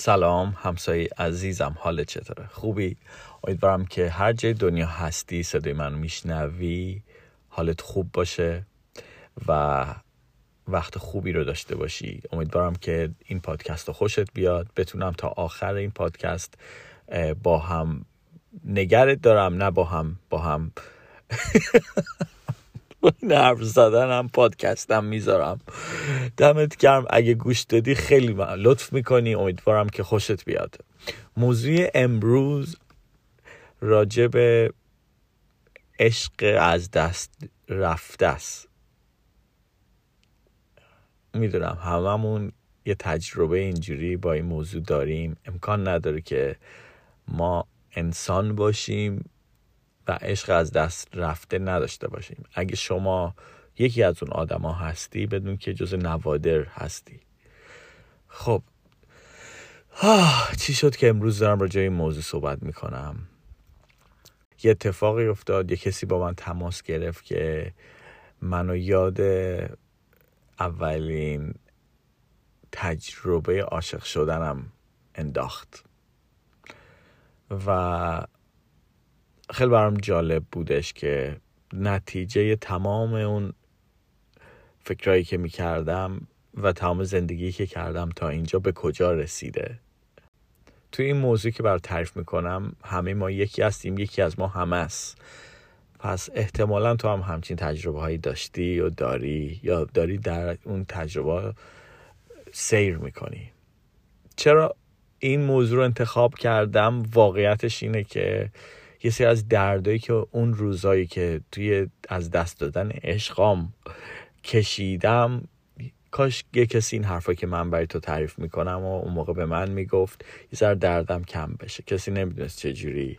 سلام همسایه عزیزم حال چطوره؟ خوبی؟ امیدوارم که هر جای دنیا هستی صدای من میشنوی حالت خوب باشه و وقت خوبی رو داشته باشی. امیدوارم که این پادکست رو خوشت بیاد. بتونم تا آخر این پادکست با هم نگرت دارم نه با هم با هم. این حرف زدن هم پادکستم می‌ذارم. دمت گرم. اگه گوش دادی خیلی لطف می‌کنی. امیدوارم که خوشت بیاد. موضوع امروز راجع به عشق از دست رفته است. می‌دونم هممون یه تجربه اینجوری با این موضوع داریم. امکان نداره که ما انسان باشیم. عشق از دست رفته نداشته باشیم. اگه شما یکی از اون آدما هستی بدون که جز نوادر هستی. خب. چی شد که امروز دارم راجع این موضوع صحبت می‌کنم؟ یه اتفاقی افتاد یه کسی با من تماس گرفت که منو یاد اولین تجربه عاشق شدنم انداخت. و خیلی برام جالب بودش که نتیجه تمام اون فکرایی که می‌کردم و تمام زندگی که کردم تا اینجا به کجا رسیده. توی این موضوع که بر تعریف می‌کنم همه ما یکی هستیم یکی از ما همه است. پس احتمالا تو هم همچین تجربه هایی داشتی و داری یا داری در اون تجربه سیر می‌کنی. چرا این موضوع رو انتخاب کردم؟ واقعیتش اینه که یه سری از دردایی که اون روزایی که توی از دست دادن عشقام کشیدم کاش یه کسی این حرفا که من برای تو تعریف می‌کنم و اون موقع به من می‌گفت یه ذره دردم کم بشه. کسی نمی‌دونست چجوری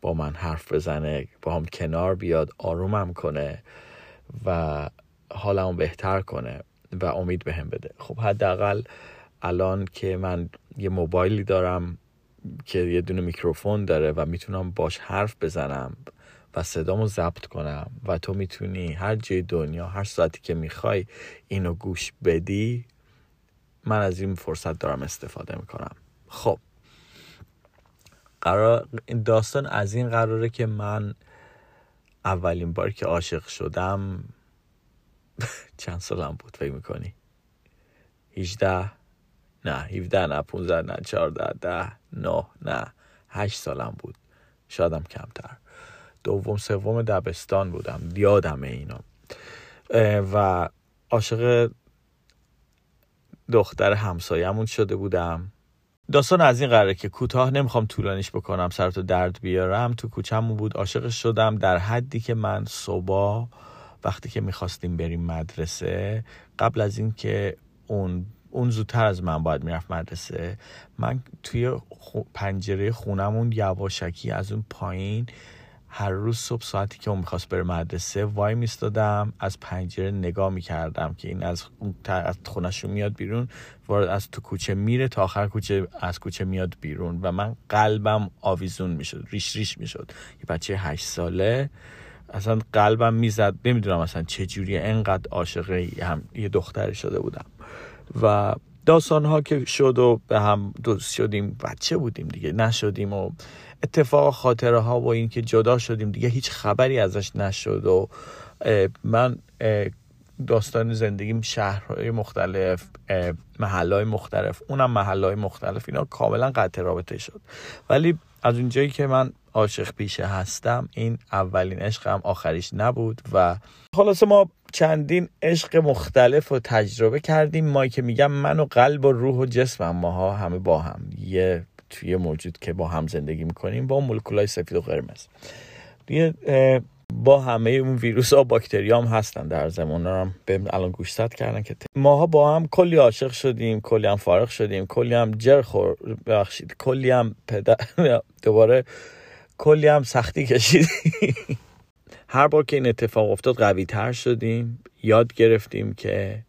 با من حرف بزنه با هم کنار بیاد آرومم کنه و حالمو بهتر کنه و امید بهم به بده. خب حداقل الان که من یه موبایلی دارم که یه دونه میکروفون داره و می‌تونم باش حرف بزنم و صدامو ضبط کنم و تو می‌تونی هر جای دنیا هر ساعتی که می‌خوای اینو گوش بدی من از این فرصت دارم استفاده می‌کنم. خب. قرار داستان از این قراره که من اولین بار که عاشق شدم چند سالم بود فکر می‌کنی؟ 18 نه 17 نه 15 نه 14 ده 9 نه 8 سالم بود. شادم کمتر. دوم سوم دبستان بودم. یادمه اینا و عاشق دختر همسایمون شده بودم. داستان از این قراره که کوتاه نمی‌خوام طولانیش بکنم سرتو درد بیارم. تو کوچهمون بود عاشق شدم. در حدی که من صبح وقتی که می‌خواستیم بریم مدرسه قبل از اینکه اون اون زودتر از من باید می‌رفت مدرسه. من توی پنجره خونمون یواشکی از اون پایین هر روز صبح ساعتی که اون می‌خواست بره مدرسه وای میستادم. از پنجره نگاه می‌کردم که این از از خونشون میاد بیرون وارد از تو کوچه میره تا آخر کوچه از کوچه میاد بیرون و من قلبم آویزون می‌شد ریش ریش می‌شد. یه بچه هشت ساله اصلا قلبم می‌زد. نمی‌دونم اصلا چجوری انقدر عاشق هم یه دختری شده بودم. و داستان ها که شد و به هم دوست شدیم بچه بودیم دیگه نشدیم و اتفاق خاطره ها و این که جدا شدیم دیگه هیچ خبری ازش نشد و من داستان زندگیم شهرهای مختلف محلهای مختلف اونم محلهای مختلف اینا کاملا قطع رابطه شد. ولی از اونجایی که من عاشق پیشه هستم این اولین عشقم آخریش نبود و خلاصه ما چندین عشق مختلف رو تجربه کردیم. ما که میگم من و قلب و روح و جسمم ماها همه با هم. یه توی موجود که با هم زندگی می‌کنیم با مولکولای سفید و قرمز. یه با همه اون ویروس ها باکتری هم هستن در زمان هم به الان گوشتت کردن که ماها با هم کلی عاشق شدیم کلی هم فارغ شدیم کلی هم جر خور ببخشید کلی هم پدر دوباره کلی هم سختی کشیدیم. هر بار که این اتفاق افتاد قوی تر شدیم. یاد گرفتیم که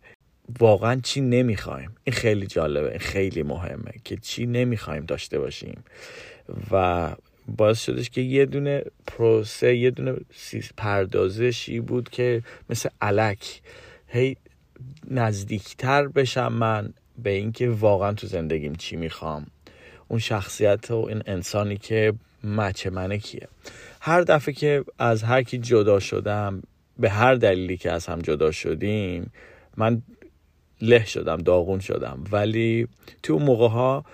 واقعا چی نمی‌خوایم. این خیلی جالبه این خیلی مهمه که چی نمی‌خوایم داشته باشیم. و باعث شدش که یه دونه پروسه یه دونه پردازشی بود که مثل علک هی نزدیکتر بشم من به اینکه واقعا تو زندگیم چی می‌خوام. اون شخصیت و این انسانی که مچ منه کیه. هر دفعه که از هر کی جدا شدم به هر دلیلی که از هم جدا شدیم من له شدم داغون شدم. ولی تو اون موقع ها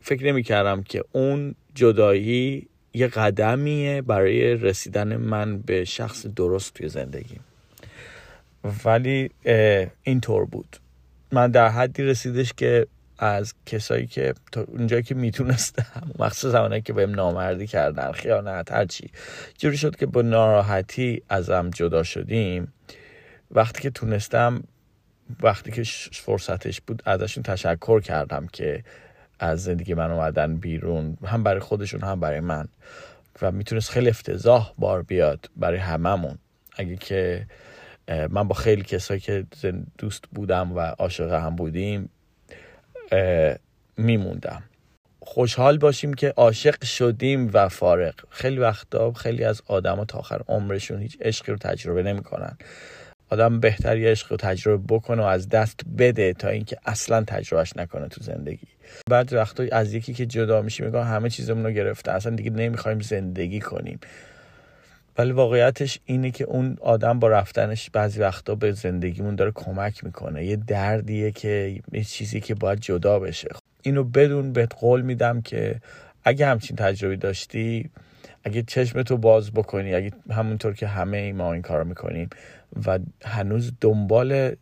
فکر نمی کردم که اون جدایی یه قدمیه برای رسیدن من به شخص درست توی زندگی. ولی اینطور بود. من در حدی رسیدش که از کسایی که تا اونجایی که می‌تونستم مخصوص زمانی که بهم نامردی کردن خیانت هرچی جوری شد که با ناراحتی ازم جدا شدیم. وقتی که تونستم وقتی که فرصتش بود ازشون تشکر کردم که از زندگی من اومدن بیرون. هم برای خودشون هم برای من. و می‌تونست خیلی افتضاح بار بیاد برای هممون. اگه که من با خیلی کسایی که دوست بودم و عاشق هم بودیم میموندم. خوشحال باشیم که عاشق شدیم و فارق خیلی وقتا خیلی از آدم تا آخر عمرشون هیچ عشقی رو تجربه نمی‌کنن. آدم بهتر یه عشق رو تجربه بکنه و از دست بده تا اینکه اصلا تجربهش نکنه تو زندگی. بعد وقتا از یکی که جدا میشیم میگم همه چیزمون رو گرفته. اصلا دیگه نمی‌خوایم زندگی کنیم. ولی واقعیتش اینه که اون آدم با رفتنش بعضی وقتا به زندگیمون داره کمک می‌کنه. یه دردیه که یه چیزی که باید جدا بشه. اینو بدون بهت قول میدم که اگه همچین تجربه داشتی اگه چشمتو باز بکنی اگه همونطور که همه ما این کار می‌کنیم و هنوز دنبال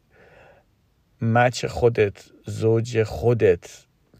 مچ خودت زوج خودت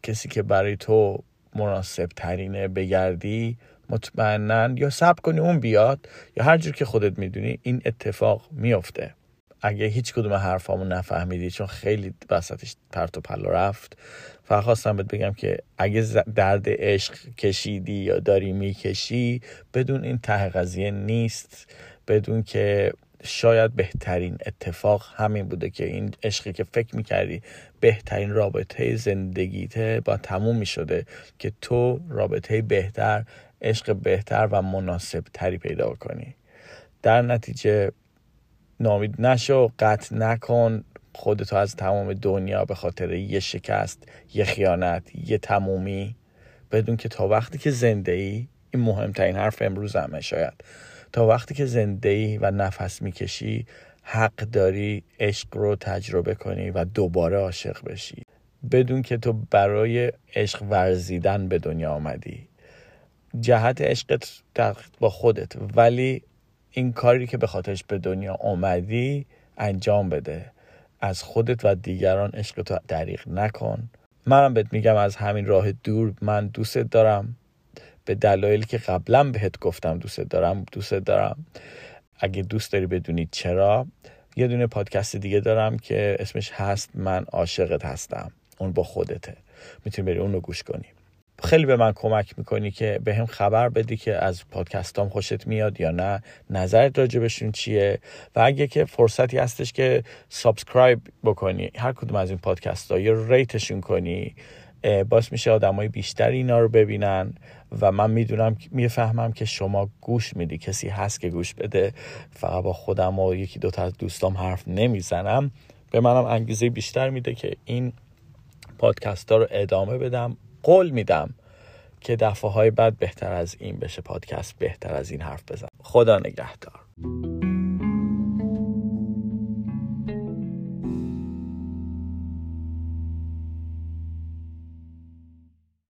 کسی که برای تو مناسب ترینه بگردی مطمئنا یا سب کنی اون بیاد یا هر جور که خودت می‌دونی این اتفاق میفته اگه هیچ کدوم حرفامو نفهمیدی چون خیلی وسطش پرت و پلا رفت فقط خواستم بهت بگم که اگه درد عشق کشیدی یا داری می‌کشی بدون این ته قضیه نیست. بدون که شاید بهترین اتفاق همین بوده که این عشقی که فکر می‌کردی بهترین رابطه زندگیته با تموم می‌شده که تو رابطه بهتر عشق بهتر و مناسب تری پیدا کنی. در نتیجه نامید نشو قطع نکن. خودتو از تمام دنیا به خاطر یه شکست یه خیانت یه تمومی. بدون که تا وقتی که زنده ای این مهمترین حرف امروز همه شاید. تا وقتی که زنده ای و نفس می‌کشی حق داری عشق رو تجربه کنی و دوباره عاشق بشی. بدون که تو برای عشق ورزیدن به دنیا آمدی. جهت عشقت با خودت. ولی این کاری که به خاطرش به دنیا آمدی انجام بده. از خودت و دیگران عشق تو دریغ نکن. منم بهت میگم از همین راه دور من دوست دارم. به دلایلی که قبلا بهت گفتم دوست دارم دوست دارم. اگه دوست داری بدونی چرا یه دونه پادکست دیگه دارم که اسمش هست من عاشقت هستم. اون با خودته. می‌تونی بری اون رو گوش کنی. خیلی به من کمک می‌کنی که بهم خبر بدی که از پادکستام خوشت میاد یا نه. نظرت راجع بهشون چیه؟ و اگه که فرصتی هستش که subscribe بکنی. هر کدوم از این پادکست ها یا rate شون کنی. باعث میشه آدمای بیشتر اینا رو ببینن و من می‌دونم می‌فهمم که شما گوش میدی کسی هست که گوش بده. فقط با خودم و یکی دوتا از دوستام حرف نمی‌زنم. به منم انگیزه بیشتر میده که این پادکست ها رو ادامه بدم قول میدم که دفعه های بعد بهتر از این بشه پادکست بهتر از این حرف بزن. خدا نگهدار.